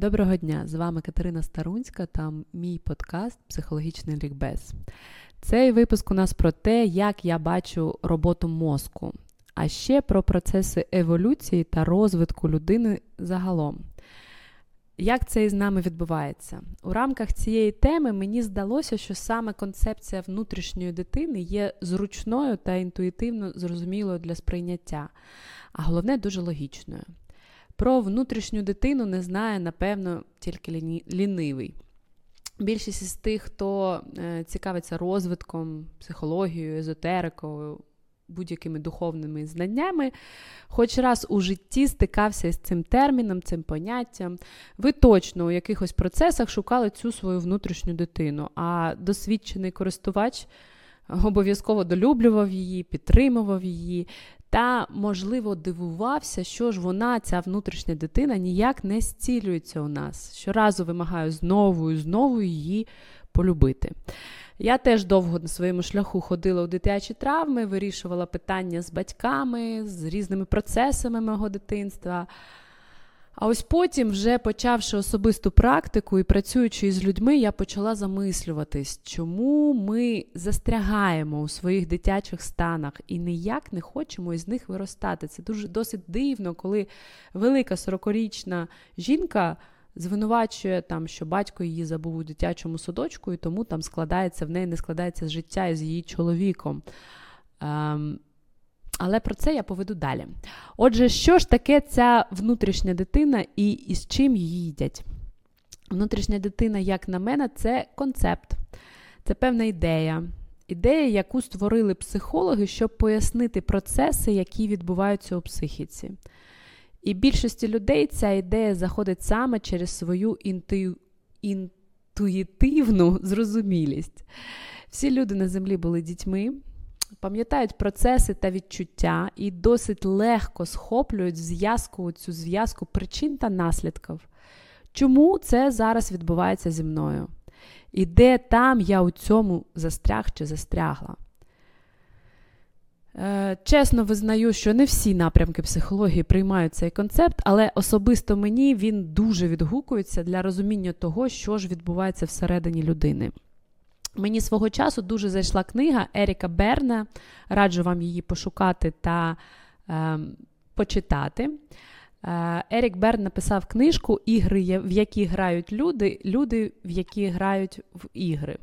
Доброго дня! З вами Катерина Старунська та мій подкаст Психологічний лікбез. Цей випуск у нас про те, як я бачу роботу мозку, а ще про процеси еволюції та розвитку людини загалом. Як це із нами відбувається? У рамках цієї теми мені здалося, що саме концепція внутрішньої дитини є зручною та інтуїтивно зрозумілою для сприйняття, а головне дуже логічною. Про внутрішню дитину не знає, напевно, тільки лінивий. Більшість із тих, хто е, цікавиться розвитком, психологією, езотерикою, будь-якими духовними знаннями, хоч раз у житті стикався з цим терміном, цим поняттям. Ви точно у якихось процесах шукали цю свою внутрішню дитину, а досвідчений користувач обов'язково долюблював її, підтримував її. Та, можливо, дивувався, що ж вона, ця внутрішня дитина, ніяк не зцілюється у нас. Щоразу вимагаю знову і знову її полюбити. Я теж довго на своєму шляху ходила у дитячі травми, вирішувала питання з батьками, з різними процесами мого дитинства. А ось потім, вже почавши особисту практику і працюючи із людьми, я почала замислюватись, чому ми застрягаємо у своїх дитячих станах і ніяк не хочемо із них виростати. Це дуже досить дивно, коли велика 40-річна жінка звинувачує там, що батько її забув у дитячому садочку, і тому там складається в неї не складається життя із її чоловіком. Ем, але про це я поведу далі. Отже, що ж таке ця внутрішня дитина і із чим її їдять? Внутрішня дитина, як на мене, це концепт, це певна ідея. Ідея, яку створили психологи, щоб пояснити процеси, які відбуваються у психіці. І більшості людей ця ідея заходить саме через свою інту... інтуїтивну зрозумілість. Всі люди на землі були дітьми, пам'ятають процеси та відчуття і досить легко схоплюють зв'язку цю зв'язку причин та наслідків. Чому це зараз відбувається зі мною? І де там я у цьому застряг чи застрягла? Е, чесно визнаю, що не всі напрямки психології приймають цей концепт, але особисто мені він дуже відгукується для розуміння того, що ж відбувається всередині людини. Мені свого часу дуже зайшла книга Еріка Берна. Раджу вам її пошукати та е, почитати. Е, Ерік Берн написав книжку Ігри, в які грають люди, люди, в які грають в ігри.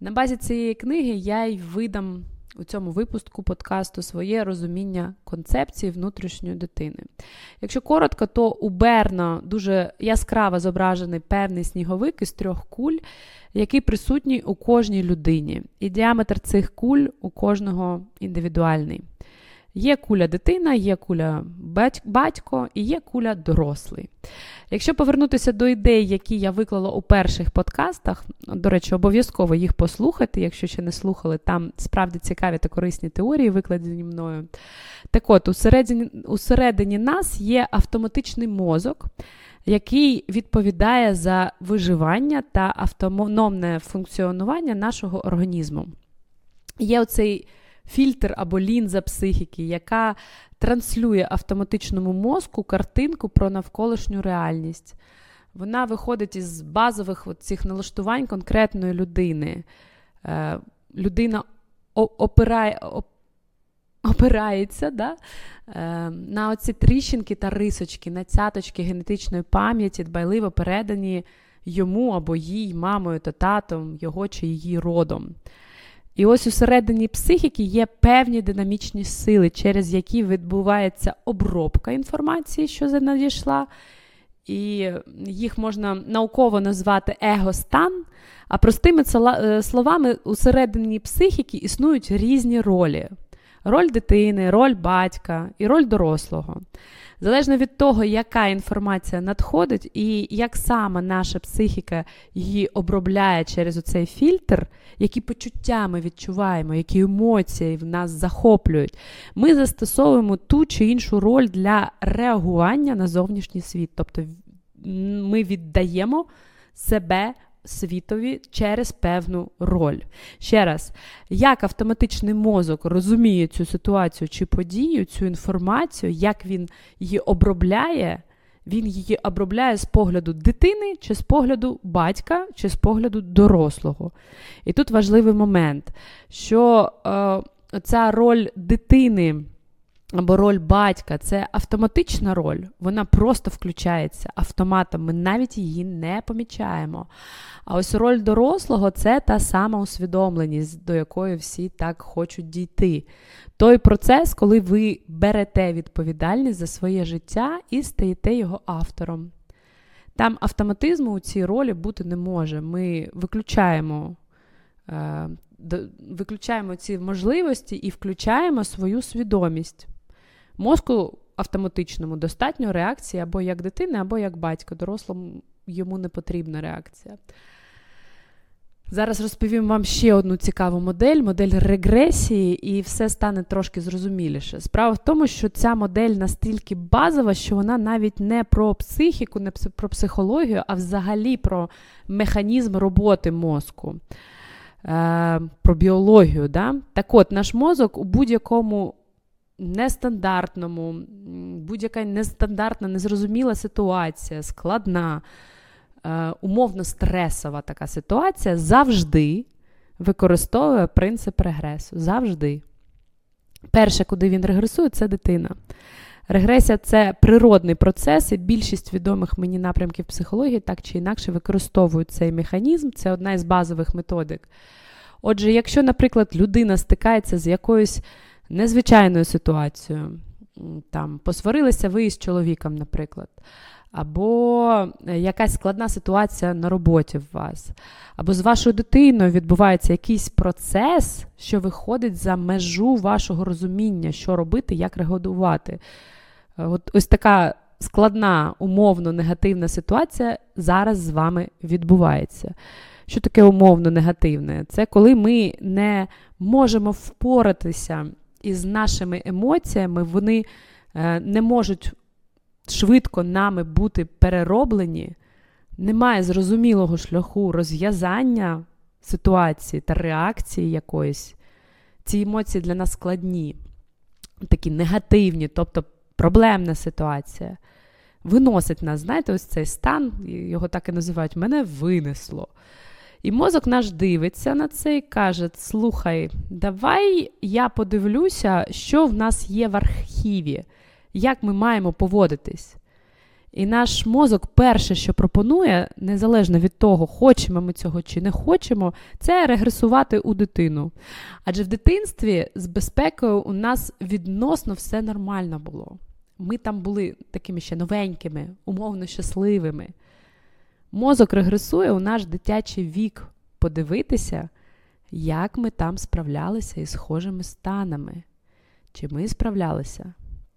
На базі цієї книги я й видам у цьому випуску подкасту своє розуміння концепції внутрішньої дитини. Якщо коротко, то у Берна дуже яскраво зображений певний сніговик із трьох куль, який присутній у кожній людині. І діаметр цих куль у кожного індивідуальний. Є куля дитина, є куля батько і є куля дорослий. Якщо повернутися до ідей, які я виклала у перших подкастах, до речі, обов'язково їх послухати, якщо ще не слухали, там справді цікаві та корисні теорії, викладені мною. Так от, усередині, усередині нас є автоматичний мозок, який відповідає за виживання та автономне функціонування нашого організму. Є оцей фільтр або лінза психіки, яка транслює автоматичному мозку картинку про навколишню реальність. Вона виходить із базових цих налаштувань конкретної людини. Е, людина опирає, опирається да, е, на оці тріщинки та рисочки, на цяточки генетичної пам'яті, дбайливо передані йому або їй, мамою та татом, його чи її родом. І ось усередині психіки є певні динамічні сили, через які відбувається обробка інформації, що надійшла, і їх можна науково назвати егостан. А простими е, словами, усередині психіки існують різні ролі: роль дитини, роль батька і роль дорослого. Залежно від того, яка інформація надходить, і як саме наша психіка її обробляє через оцей фільтр, які почуття ми відчуваємо, які емоції в нас захоплюють, ми застосовуємо ту чи іншу роль для реагування на зовнішній світ. Тобто ми віддаємо себе світові через певну роль. Ще раз, як автоматичний мозок розуміє цю ситуацію чи подію, цю інформацію, як він її обробляє, він її обробляє з погляду дитини, чи з погляду батька, чи з погляду дорослого. І тут важливий момент, що е, ця роль дитини або роль батька це автоматична роль, вона просто включається автоматом, ми навіть її не помічаємо. А ось роль дорослого це та сама усвідомленість, до якої всі так хочуть дійти. Той процес, коли ви берете відповідальність за своє життя і стаєте його автором. Там автоматизму у цій ролі бути не може. Ми виключаємо е, виключаємо ці можливості і включаємо свою свідомість. Мозку автоматичному достатньо реакції або як дитини, або як батько. Дорослому йому не потрібна реакція. Зараз розповім вам ще одну цікаву модель, модель регресії, і все стане трошки зрозуміліше. Справа в тому, що ця модель настільки базова, що вона навіть не про психіку, не про психологію, а взагалі про механізм роботи мозку, е, про біологію. Да? Так от, наш мозок у будь-якому нестандартному, будь-яка нестандартна, незрозуміла ситуація, складна. Е, умовно стресова така ситуація завжди використовує принцип регресу. Завжди. Перше, куди він регресує, це дитина. Регресія це природний процес, і більшість відомих мені напрямків психології так чи інакше використовують цей механізм, це одна із базових методик. Отже, якщо, наприклад, людина стикається з якоюсь незвичайною ситуацією, там посварилися ви із чоловіком, наприклад, або е, якась складна ситуація на роботі в вас, або з вашою дитиною відбувається якийсь процес, що виходить за межу вашого розуміння, що робити, як реагувати. Е, от Ось така складна, умовно негативна ситуація зараз з вами відбувається. Що таке умовно негативне? Це коли ми не можемо впоратися із нашими емоціями, вони е, не можуть швидко нами бути перероблені, немає зрозумілого шляху розв'язання ситуації та реакції якоїсь. Ці емоції для нас складні, такі негативні, тобто проблемна ситуація. Виносить нас, знаєте, ось цей стан, його так і називають, мене винесло. І мозок наш дивиться на це і каже: Слухай, давай я подивлюся, що в нас є в архіві як ми маємо поводитись. І наш мозок перше, що пропонує, незалежно від того, хочемо ми цього чи не хочемо, це регресувати у дитину. Адже в дитинстві з безпекою у нас відносно все нормально було. Ми там були такими ще новенькими, умовно щасливими. Мозок регресує у наш дитячий вік подивитися, як ми там справлялися із схожими станами. Чи ми справлялися?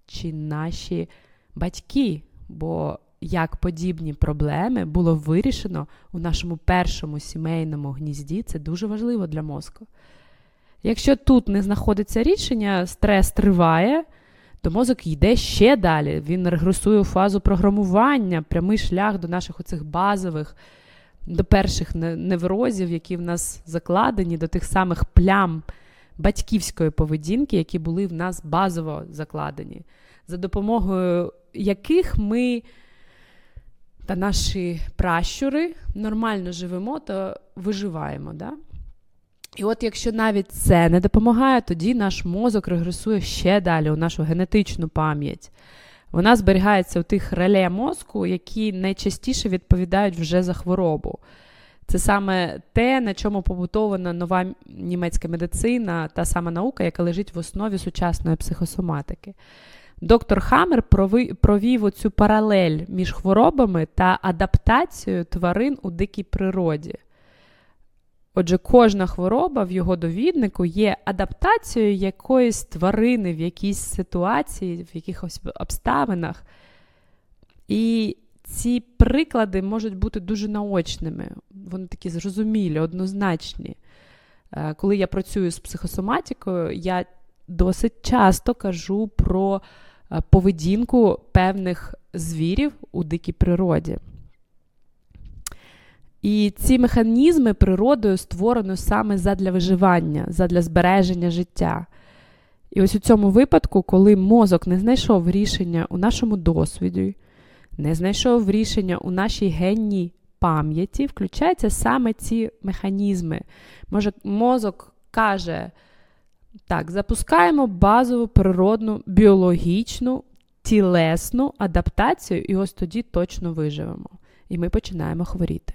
чи наші батьки, бо як подібні проблеми було вирішено у нашому першому сімейному гнізді, це дуже важливо для мозку. Якщо тут не знаходиться рішення, стрес триває, то мозок йде ще далі. Він регресує фазу програмування, прямий шлях до наших оцих базових, до перших неврозів, які в нас закладені, до тих самих плям батьківської поведінки, які були в нас базово закладені, за допомогою яких ми та наші пращури нормально живемо та виживаємо. Да? І от якщо навіть це не допомагає, тоді наш мозок регресує ще далі у нашу генетичну пам'ять. Вона зберігається у тих реле мозку, які найчастіше відповідають вже за хворобу. Це саме те, на чому побутована нова німецька медицина, та сама наука, яка лежить в основі сучасної психосоматики. Доктор Хаммер провів оцю паралель між хворобами та адаптацією тварин у дикій природі. Отже, кожна хвороба в його довіднику є адаптацією якоїсь тварини в якійсь ситуації, в якихось обставинах. І ці приклади можуть бути дуже наочними, вони такі зрозумілі, однозначні. Е, коли я працюю з психосоматикою, я досить часто кажу про е, поведінку певних звірів у дикій природі. І ці механізми природою створено саме задля виживання, задля збереження життя. І ось у цьому випадку, коли мозок не знайшов рішення у нашому досвіді, не знайшов рішення у нашій генній пам'яті, включаються саме ці механізми. Може, мозок каже, так, запускаємо базову природну, біологічну, тілесну адаптацію, і ось тоді точно виживемо. І ми починаємо хворіти.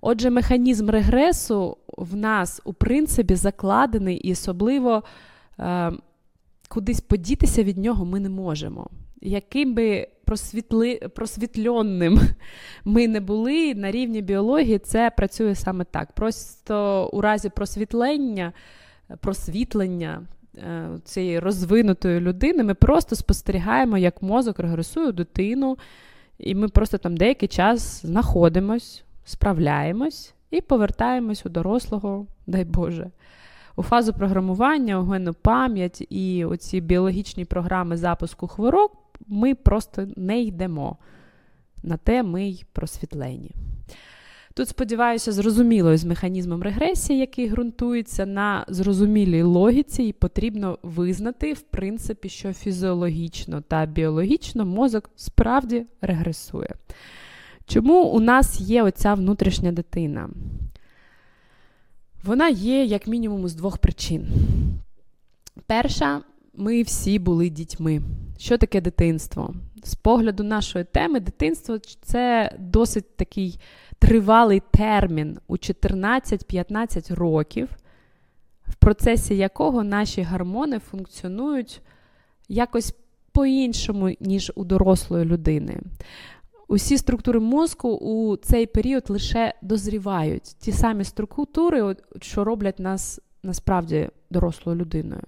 Отже, механізм регресу в нас, у принципі, закладений і особливо е, кудись подітися від нього ми не можемо. Яким би просвітли, просвітльонним ми не були на рівні біології, це працює саме так. Просто у разі просвітлення, просвітлення е, цієї розвинутої людини ми просто спостерігаємо, як мозок регресує дитину, і ми просто там деякий час знаходимось, справляємось і повертаємось у дорослого, дай Боже. У фазу програмування, у генну пам'ять і оці біологічні програми запуску хвороб ми просто не йдемо. На те ми й просвітлені. Тут, сподіваюся, зрозуміло з механізмом регресії, який ґрунтується на зрозумілій логіці, і потрібно визнати, в принципі, що фізіологічно та біологічно мозок справді регресує. Чому у нас є оця внутрішня дитина? Вона є, як мінімум, з двох причин. Перша, ми всі були дітьми. Що таке дитинство? З погляду нашої теми, дитинство це досить такий тривалий термін у 14-15 років, в процесі якого наші гормони функціонують якось по-іншому, ніж у дорослої людини. Усі структури мозку у цей період лише дозрівають. Ті самі структури, що роблять нас насправді дорослою людиною.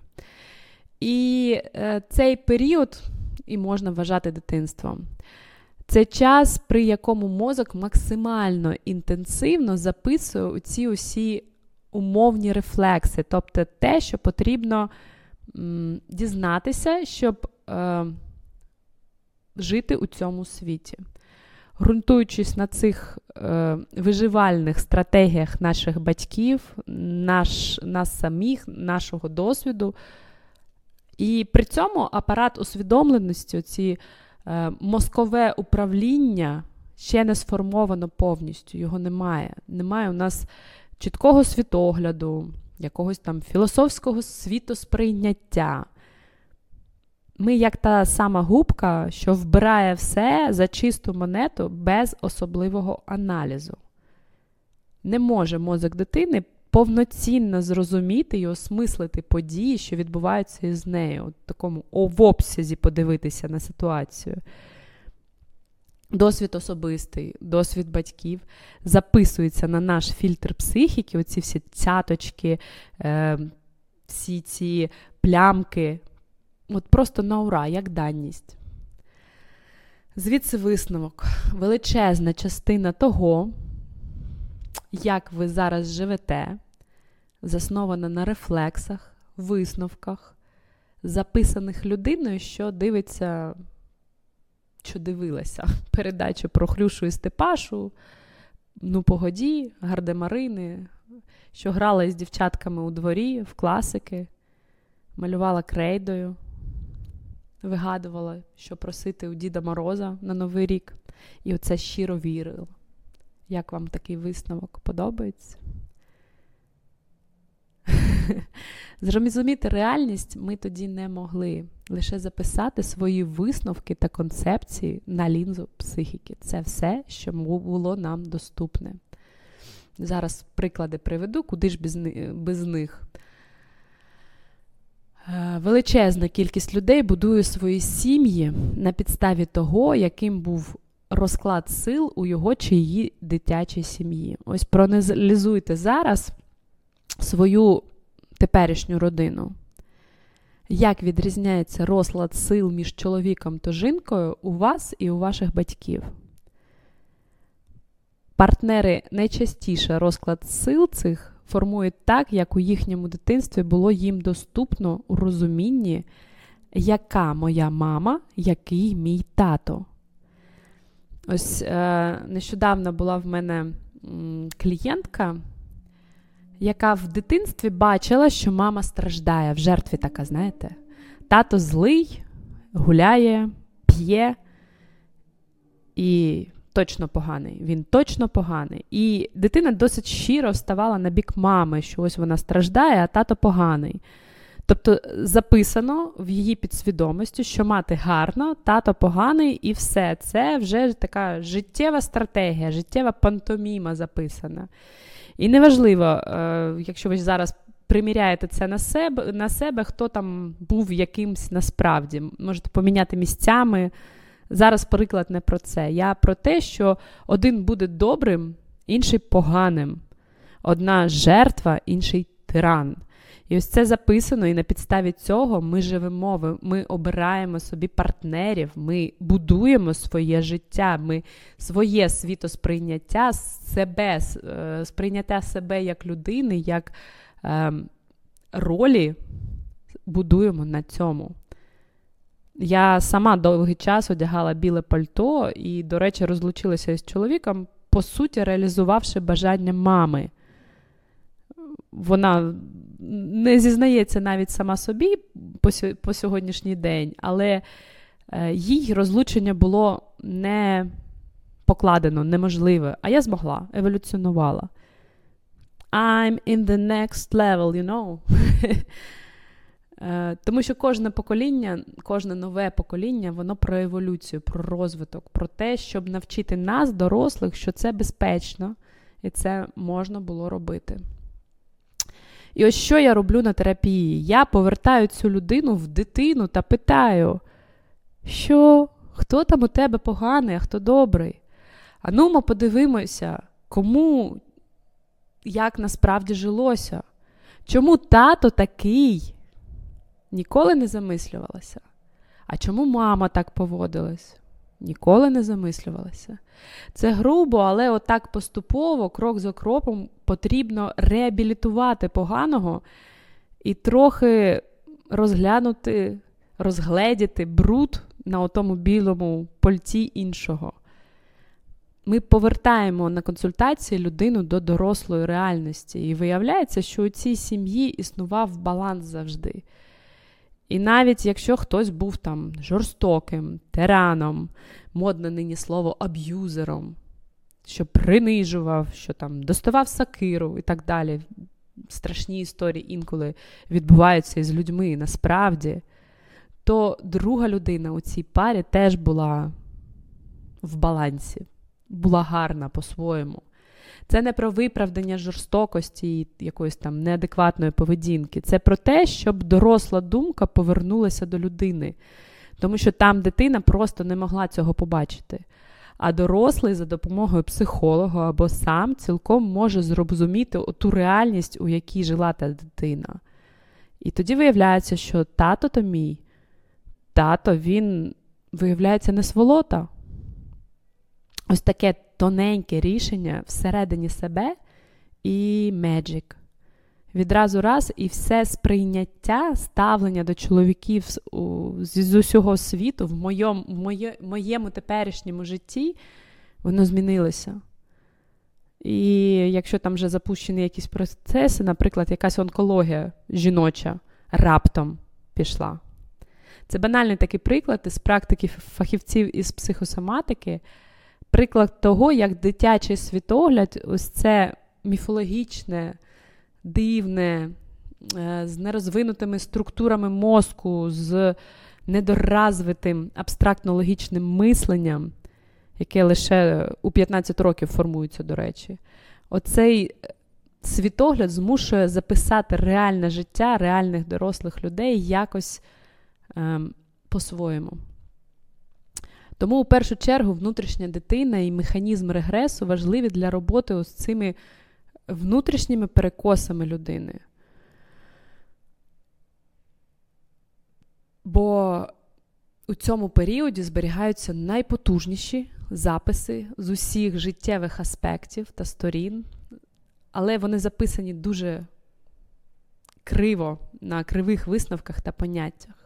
І е, цей період і можна вважати дитинством. Це час, при якому мозок максимально інтенсивно записує ці усі умовні рефлекси, тобто те, що потрібно м, дізнатися, щоб е, жити у цьому світі. Грунтуючись на цих е, виживальних стратегіях наших батьків, наш, нас самих, нашого досвіду. І при цьому апарат усвідомленості, ці е, мозкове управління ще не сформовано повністю, його немає. Немає у нас чіткого світогляду, якогось там філософського світосприйняття. Ми, як та сама губка, що вбирає все за чисту монету без особливого аналізу. Не може мозок дитини повноцінно зрозуміти і осмислити події, що відбуваються із нею, в такому в обсязі подивитися на ситуацію. Досвід особистий, досвід батьків записується на наш фільтр психіки, оці всі цяточки, е, всі ці плямки, от просто на ура, як даність. Звідси висновок. Величезна частина того, як ви зараз живете, заснована на рефлексах, висновках, записаних людиною, що дивиться, що дивилася передачу про Хрюшу і Степашу, ну, погоді, гардемарини, що грала з дівчатками у дворі, в класики, малювала крейдою, вигадувала, що просити у Діда Мороза на Новий рік. І оце щиро вірила. Як вам такий висновок подобається? Зрозуміти реальність ми тоді не могли лише записати свої висновки та концепції на лінзу психіки. Це все, що було нам доступне. Зараз приклади приведу, куди ж без, них. Е, величезна кількість людей будує свої сім'ї на підставі того, яким був розклад сил у його чи її дитячій сім'ї. Ось проаналізуйте зараз свою теперішню родину. Як відрізняється розклад сил між чоловіком та жінкою у вас і у ваших батьків? Партнери найчастіше розклад сил цих формують так, як у їхньому дитинстві було їм доступно у розумінні, яка моя мама, який мій тато. Ось е, нещодавно була в мене клієнтка, яка в дитинстві бачила, що мама страждає в жертві така, знаєте, тато злий, гуляє, п'є. і точно поганий. Він точно поганий. І дитина досить щиро вставала на бік мами, що ось вона страждає, а тато поганий. Тобто записано в її підсвідомості, що мати гарна, тато поганий, і все. Це вже така життєва стратегія, життєва пантоміма записана. І неважливо, е, якщо ви зараз приміряєте це на себе, на себе, хто там був якимсь насправді. Можете поміняти місцями. Зараз приклад не про це. Я про те, що один буде добрим, інший поганим. Одна жертва, інший тиран. І ось це записано, і на підставі цього ми живемо, ми обираємо собі партнерів, ми будуємо своє життя, ми своє світосприйняття себе, е, сприйняття себе як людини, як е, ролі будуємо на цьому. Я сама довгий час одягала біле пальто і, до речі, розлучилася із чоловіком, по суті, реалізувавши бажання мами. Вона не зізнається навіть сама собі по, по сьогоднішній день, але е, їй розлучення було не покладено, неможливе. А я змогла, еволюціонувала. I'm in the next level, you know. Е, тому що кожне покоління, кожне нове покоління, воно про еволюцію, про розвиток, про те, щоб навчити нас, дорослих, що це безпечно і це можна було робити. І ось що я роблю на терапії? Я повертаю цю людину в дитину та питаю, що, хто там у тебе поганий, а хто добрий? А ну ми подивимося, кому як насправді жилося. Чому тато такий? Ніколи не замислювалася. А чому мама так поводилась? Ніколи не замислювалася. Це грубо, але отак поступово, крок за кроком, потрібно реабілітувати поганого і трохи розглянути, розгледіти бруд на отому білому польці іншого. Ми повертаємо на консультації людину до дорослої реальності. І виявляється, що у цій сім'ї існував баланс завжди. І навіть якщо хтось був там жорстоким, тираном, модне нині слово аб'юзером, що принижував, що там доставав сакиру і так далі. Страшні історії інколи відбуваються із людьми насправді, то друга людина у цій парі теж була в балансі, була гарна по-своєму. Це не про виправдання жорстокості і якоїсь там неадекватної поведінки. Це про те, щоб доросла думка повернулася до людини. Тому що там дитина просто не могла цього побачити. А дорослий за допомогою психолога або сам цілком може зрозуміти ту реальність, у якій жила та дитина. І тоді виявляється, що тато то мій, тато він виявляється не сволота. Ось таке тоненьке рішення всередині себе і magic. Відразу раз і все сприйняття, ставлення до чоловіків з, з, з усього світу в моєму, моє, моєму теперішньому житті, воно змінилося. І якщо там вже запущені якісь процеси, наприклад, якась онкологія жіноча раптом пішла. Це банальний такий приклад із практики фахівців із психосоматики приклад того, як дитячий світогляд, ось це міфологічне, дивне, е, з нерозвинутими структурами мозку, з недоразвитим абстрактно-логічним мисленням, яке лише у 15 років формується, до речі. Оцей світогляд змушує записати реальне життя реальних дорослих людей якось ем, по-своєму. Тому, у першу чергу, внутрішня дитина і механізм регресу важливі для роботи з цими внутрішніми перекосами людини. Бо у цьому періоді зберігаються найпотужніші записи з усіх життєвих аспектів та сторін, але вони записані дуже криво на кривих висновках та поняттях.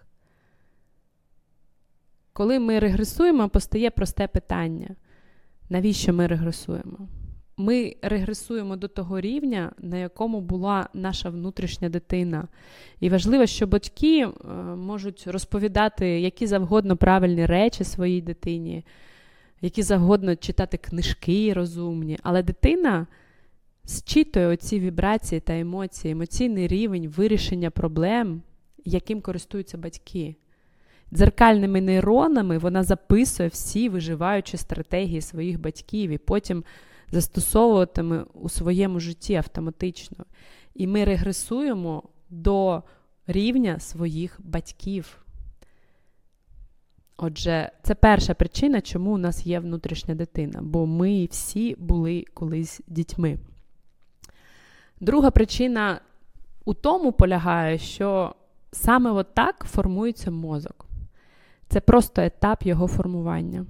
Коли ми регресуємо, постає просте питання: навіщо ми регресуємо? Ми регресуємо до того рівня, на якому була наша внутрішня дитина. І важливо, що батьки е, можуть розповідати які завгодно правильні речі своїй дитині, які завгодно читати книжки розумні, але дитина зчитує оці вібрації та емоції, емоційний рівень вирішення проблем, яким користуються батьки. Дзеркальними нейронами вона записує всі виживаючі стратегії своїх батьків і потім застосовуватиме у своєму житті автоматично. І ми регресуємо до рівня своїх батьків. Отже, це перша причина, чому у нас є внутрішня дитина, бо ми всі були колись дітьми. Друга причина у тому полягає, що саме от так формується мозок. Це просто етап його формування.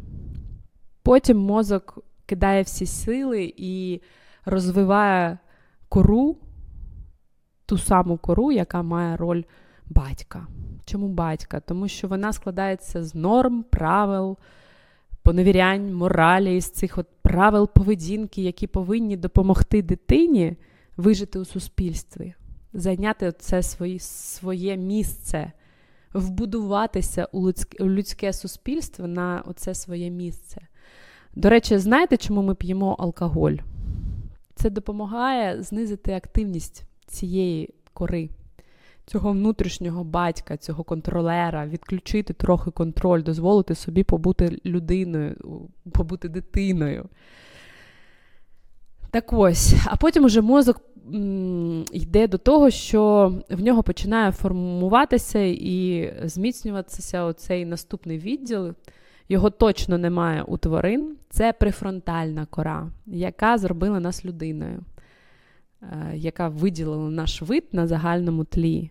Потім мозок кидає всі сили і розвиває кору, ту саму кору, яка має роль батька. Чому батька? Тому що вона складається з норм, правил, поневірянь, моралі, з цих от правил поведінки, які повинні допомогти дитині вижити у суспільстві, зайняти це своє, місце, вбудуватися у людське, суспільство на оце своє місце. До речі, знаєте, чому ми п'ємо алкоголь? Це допомагає знизити активність цієї кори, цього внутрішнього батька, цього контролера, відключити трохи контроль, дозволити собі побути людиною, побути дитиною. Так ось, а потім уже мозок йде до того, що в нього починає формуватися і зміцнюватися оцей наступний відділ. Його точно немає у тварин. Це префронтальна кора, яка зробила нас людиною, е, яка виділила наш вид на загальному тлі.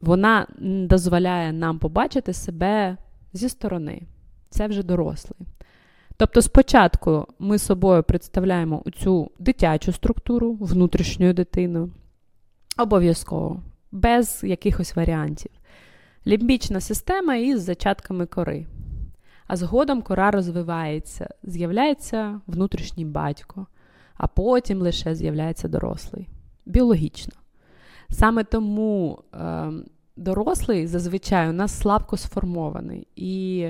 Вона дозволяє нам побачити себе зі сторони. Це вже дорослий. Тобто, спочатку ми собою представляємо цю дитячу структуру, внутрішню дитину, обов'язково, без якихось варіантів. Лімбічна система із зачатками кори. А згодом кора розвивається, з'являється внутрішній батько, а потім лише з'являється дорослий. Біологічно. Саме тому е, дорослий зазвичай у нас слабко сформований. І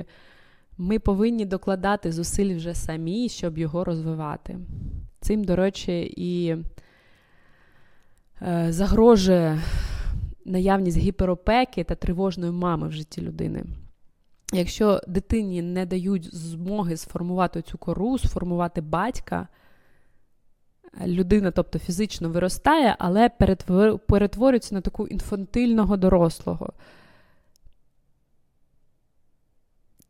ми повинні докладати зусиль вже самі, щоб його розвивати. Цим, до речі, і е, загрожує наявність гіперопеки та тривожної мами в житті людини. Якщо дитині не дають змоги сформувати цю кору, сформувати батька, людина, тобто фізично виростає, але перетворюється на таку інфантильного дорослого.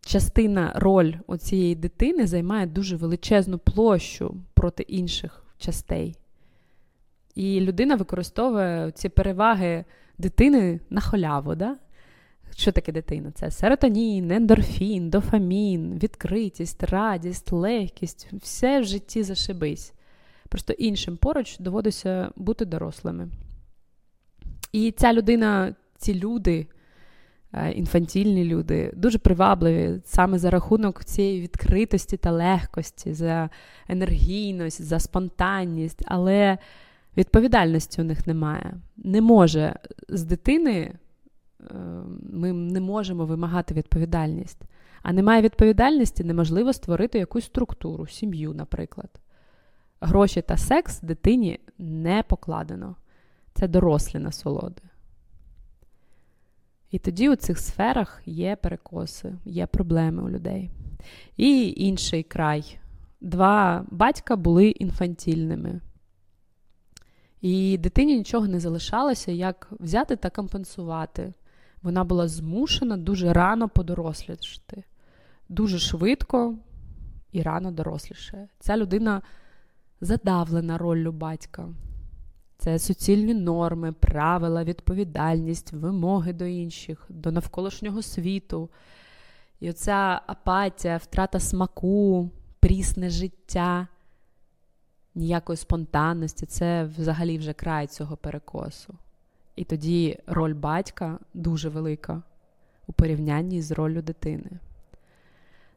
Частина роль цієї дитини займає дуже величезну площу проти інших частей. І людина використовує ці переваги дитини на халяву. Да? Що таке дитина? Це серотонін, ендорфін, дофамін, відкритість, радість, легкість, все в житті зашибись. Просто іншим поруч доводиться бути дорослими. І ця людина, ці люди, інфантільні люди, дуже привабливі саме за рахунок цієї відкритості та легкості, за енергійність, за спонтанність, але відповідальності у них немає. Не може з дитини е, ми не можемо вимагати відповідальність. А немає відповідальності, неможливо створити якусь структуру, сім'ю, наприклад. Гроші та секс дитині не покладено. Це дорослі насолоди. І тоді у цих сферах є перекоси, є проблеми у людей. І інший край. Два батька були інфантільними. І дитині нічого не залишалося, як взяти та компенсувати. Вона була змушена дуже рано подорослішати. Дуже швидко і рано доросліше. Ця людина задавлена роллю батька. Це суцільні норми, правила, відповідальність, вимоги до інших, до навколишнього світу. І оця апатія, втрата смаку, прісне життя, ніякої спонтанності це взагалі вже край цього перекосу. І тоді роль батька дуже велика у порівнянні з ролью дитини.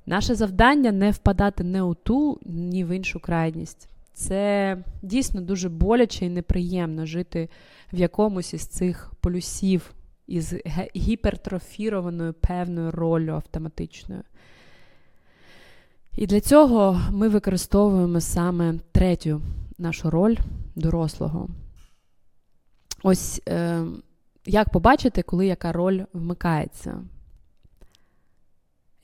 Наше завдання не впадати не у ту, ні в іншу крайність. Це дійсно дуже боляче і неприємно жити в якомусь із цих полюсів із гіпертрофірованою певною ролью автоматичною. І для цього ми використовуємо саме третю нашу роль дорослого. Ось е, як побачити, коли яка роль вмикається.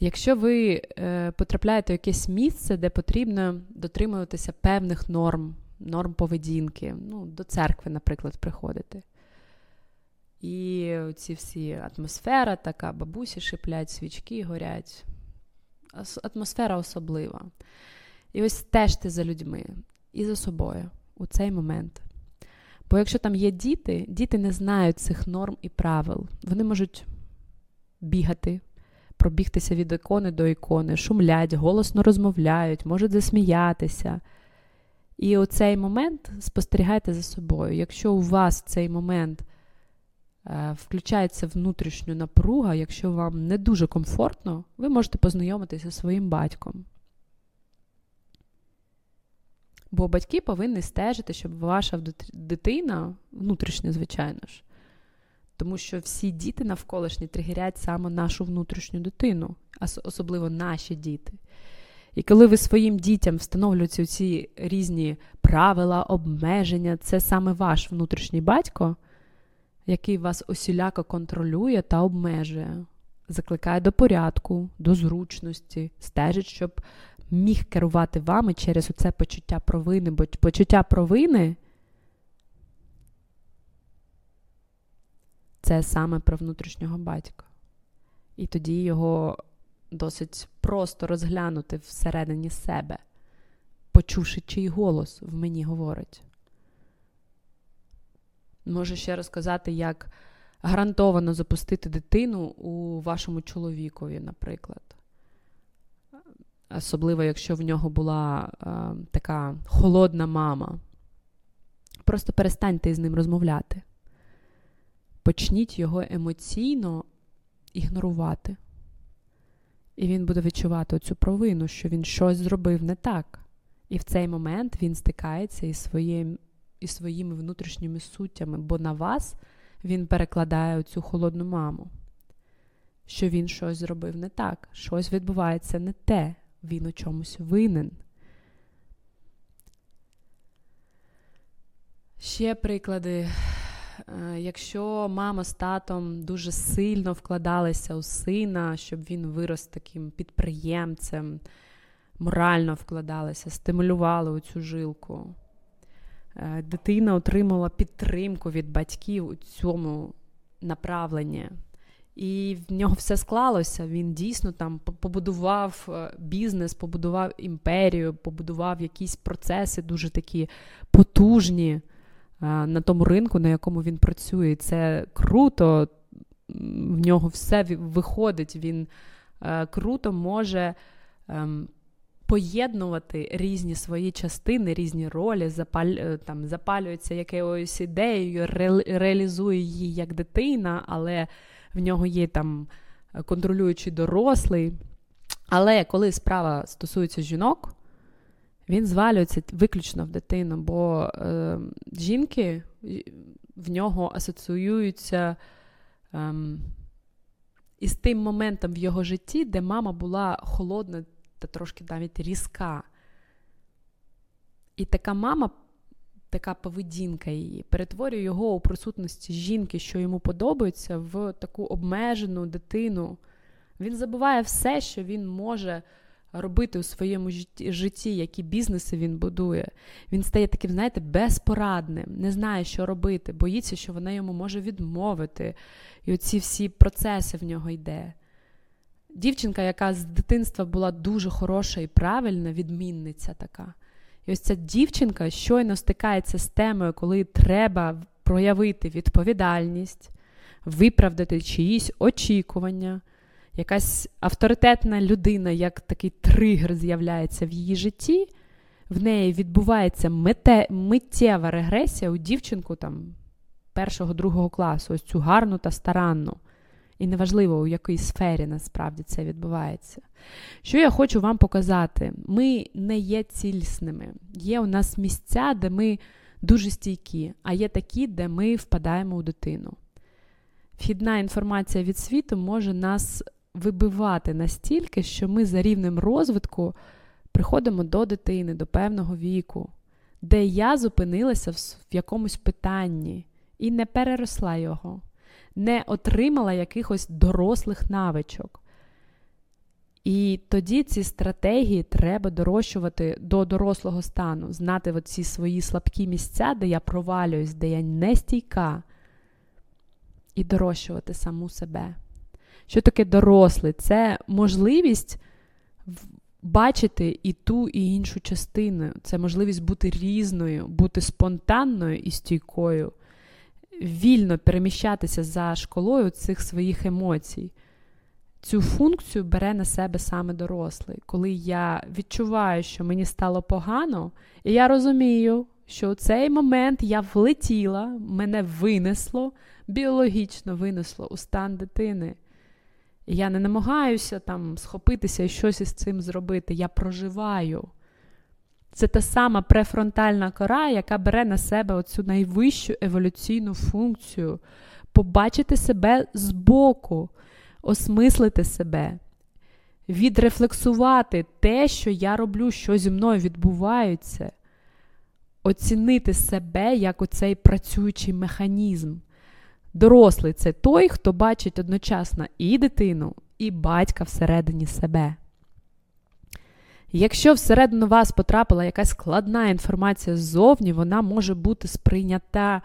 Якщо ви е, потрапляєте в якесь місце, де потрібно дотримуватися певних норм, норм поведінки, ну, до церкви, наприклад, приходити. І ці всі атмосфера така, бабусі шиплять, свічки горять. Атмосфера особлива. І ось стежте за людьми і за собою у цей момент. Бо якщо там є діти, діти не знають цих норм і правил. Вони можуть бігати, пробігтися від ікони до ікони, шумлять, голосно розмовляють, можуть засміятися. І у цей момент спостерігайте за собою. Якщо у вас цей момент е, включається внутрішня напруга, якщо вам не дуже комфортно, ви можете познайомитися зі своїм батьком. Бо батьки повинні стежити, щоб ваша дитина, внутрішня, звичайно ж, тому що всі діти навколишні тригерять саме нашу внутрішню дитину, особливо наші діти. І коли ви своїм дітям встановлюєте ці різні правила, обмеження, це саме ваш внутрішній батько, який вас осіляко контролює та обмежує, закликає до порядку, до зручності, стежить, щоб міг керувати вами через оце почуття провини, бо почуття провини це саме про внутрішнього батька. І тоді його досить просто розглянути всередині себе, почувши чий голос в мені говорить. Можу ще розказати, як гарантовано запустити дитину у вашому чоловікові, наприклад. Особливо, якщо в нього була е, така холодна мама. Просто перестаньте з ним розмовляти почніть його емоційно ігнорувати. І він буде відчувати цю провину, що він щось зробив не так. І в цей момент він стикається із, своїм, із своїми внутрішніми суттями, бо на вас він перекладає цю холодну маму, що він щось зробив не так, щось відбувається не те, він у чомусь винен. Ще приклади якщо мама з татом дуже сильно вкладалися у сина, щоб він вирос таким підприємцем, морально вкладалися, стимулювали у цю жилку, е, дитина отримала підтримку від батьків у цьому направленні. І в нього все склалося. Він дійсно там побудував е, бізнес, побудував імперію, побудував якісь процеси дуже такі потужні на тому ринку, на якому він працює. Це круто, в нього все виходить, він е, круто може ем, поєднувати різні свої частини, різні ролі, е, там, запалюється якоюсь ідеєю, реалізує її як дитина, але в нього є там контролюючий дорослий. Але коли справа стосується жінок, він звалюється виключно в дитину, бо е, жінки в нього асоціюються е, із тим моментом в його житті, де мама була холодна та трошки навіть різка. І така мама, така поведінка її, перетворює його у присутності жінки, що йому подобається, в таку обмежену дитину. Він забуває все, що він може робити у своєму житті, які бізнеси він будує. Він стає таким, знаєте, безпорадним, не знає, що робити, боїться, що вона йому може відмовити. І оці всі процеси в нього йде. Дівчинка, яка з дитинства була дуже хороша і правильна, відмінниця така. І ось ця дівчинка щойно стикається з темою, коли треба проявити відповідальність, виправдати чиїсь очікування якась авторитетна людина, як такий тригер з'являється в її житті, в неї відбувається мете, миттєва регресія у дівчинку там першого, другого класу, ось цю гарну та старанну. І неважливо, у якій сфері насправді це відбувається. Що я хочу вам показати? Ми не є цілісними. Є у нас місця, де ми дуже стійкі, а є такі, де ми впадаємо у дитину. Вхідна інформація від світу може нас вибивати настільки, що ми за рівнем розвитку приходимо до дитини, до певного віку, де я зупинилася в якомусь питанні і не переросла його, не отримала якихось дорослих навичок. І тоді ці стратегії треба дорощувати до дорослого стану, знати оці свої слабкі місця, де я провалююсь, де я не стійка, і дорощувати саму себе. Що таке дорослий? Це можливість бачити і ту, і іншу частину. Це можливість бути різною, бути спонтанною і стійкою, вільно переміщатися за школою цих своїх емоцій. Цю функцію бере на себе саме дорослий, коли я відчуваю, що мені стало погано, і я розумію, що у цей момент я влетіла, мене винесло, біологічно винесло у стан дитини. Я не намагаюся там схопитися і щось із цим зробити. Я проживаю. Це та сама префронтальна кора, яка бере на себе оцю найвищу еволюційну функцію побачити себе збоку осмислити себе, відрефлексувати те, що я роблю, що зі мною відбувається, оцінити себе як оцей працюючий механізм. Дорослий це той, хто бачить одночасно і дитину, і батька всередині себе. Якщо всередину вас потрапила якась складна інформація ззовні, вона може бути сприйнята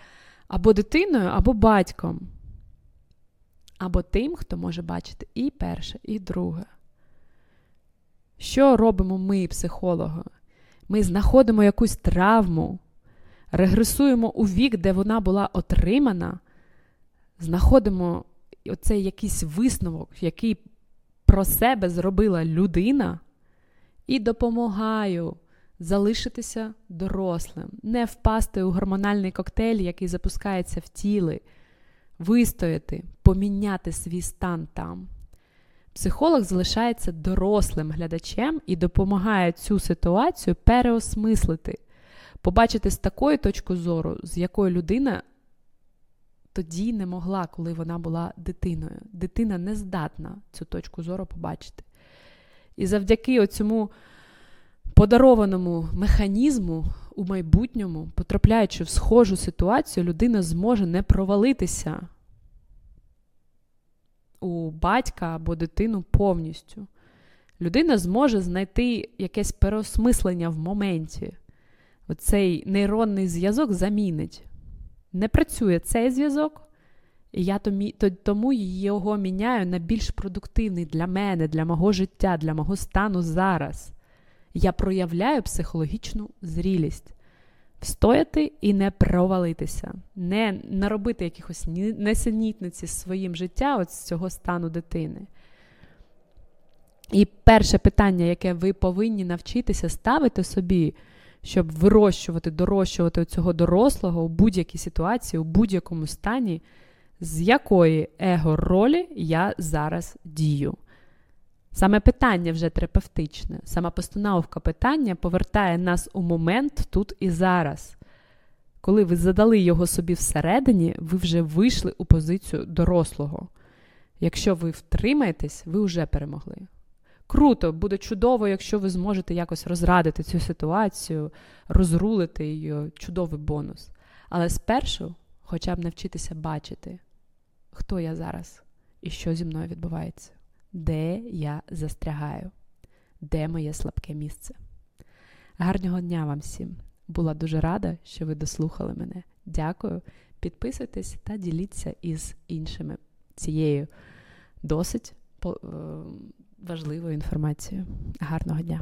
або дитиною, або батьком або тим, хто може бачити і перше, і друге. Що робимо ми, психологи? Ми знаходимо якусь травму, регресуємо у вік, де вона була отримана, знаходимо оцей якийсь висновок, який про себе зробила людина, і допомагаю залишитися дорослим, не впасти у гормональний коктейль, який запускається в тілі вистояти, поміняти свій стан там. Психолог залишається дорослим глядачем і допомагає цю ситуацію переосмислити, побачити з такої точки зору, з якої людина тоді не могла, коли вона була дитиною. Дитина не здатна цю точку зору побачити. І завдяки цьому подарованому механізму у майбутньому, потрапляючи в схожу ситуацію, людина зможе не провалитися у батька або дитину повністю. Людина зможе знайти якесь переосмислення в моменті. Оцей нейронний зв'язок замінить. Не працює цей зв'язок, і я тому його міняю на більш продуктивний для мене, для мого життя, для мого стану зараз я проявляю психологічну зрілість. Встояти і не провалитися, не наробити якихось несенітниці з своїм життям от з цього стану дитини. І перше питання, яке ви повинні навчитися ставити собі, щоб вирощувати, дорощувати цього дорослого у будь-якій ситуації, у будь-якому стані, з якої его-ролі я зараз дію. Саме питання вже терапевтичне, сама постановка питання повертає нас у момент тут і зараз. Коли ви задали його собі всередині, ви вже вийшли у позицію дорослого. Якщо ви втримаєтесь, ви вже перемогли. Круто, буде чудово, якщо ви зможете якось розрадити цю ситуацію, розрулити її, чудовий бонус. Але спершу хоча б навчитися бачити, хто я зараз і що зі мною відбувається де я застрягаю, де моє слабке місце. Гарного дня вам всім! Була дуже рада, що ви дослухали мене. Дякую. Підписуйтесь та діліться із іншими цією досить е, важливою інформацією. Гарного дня!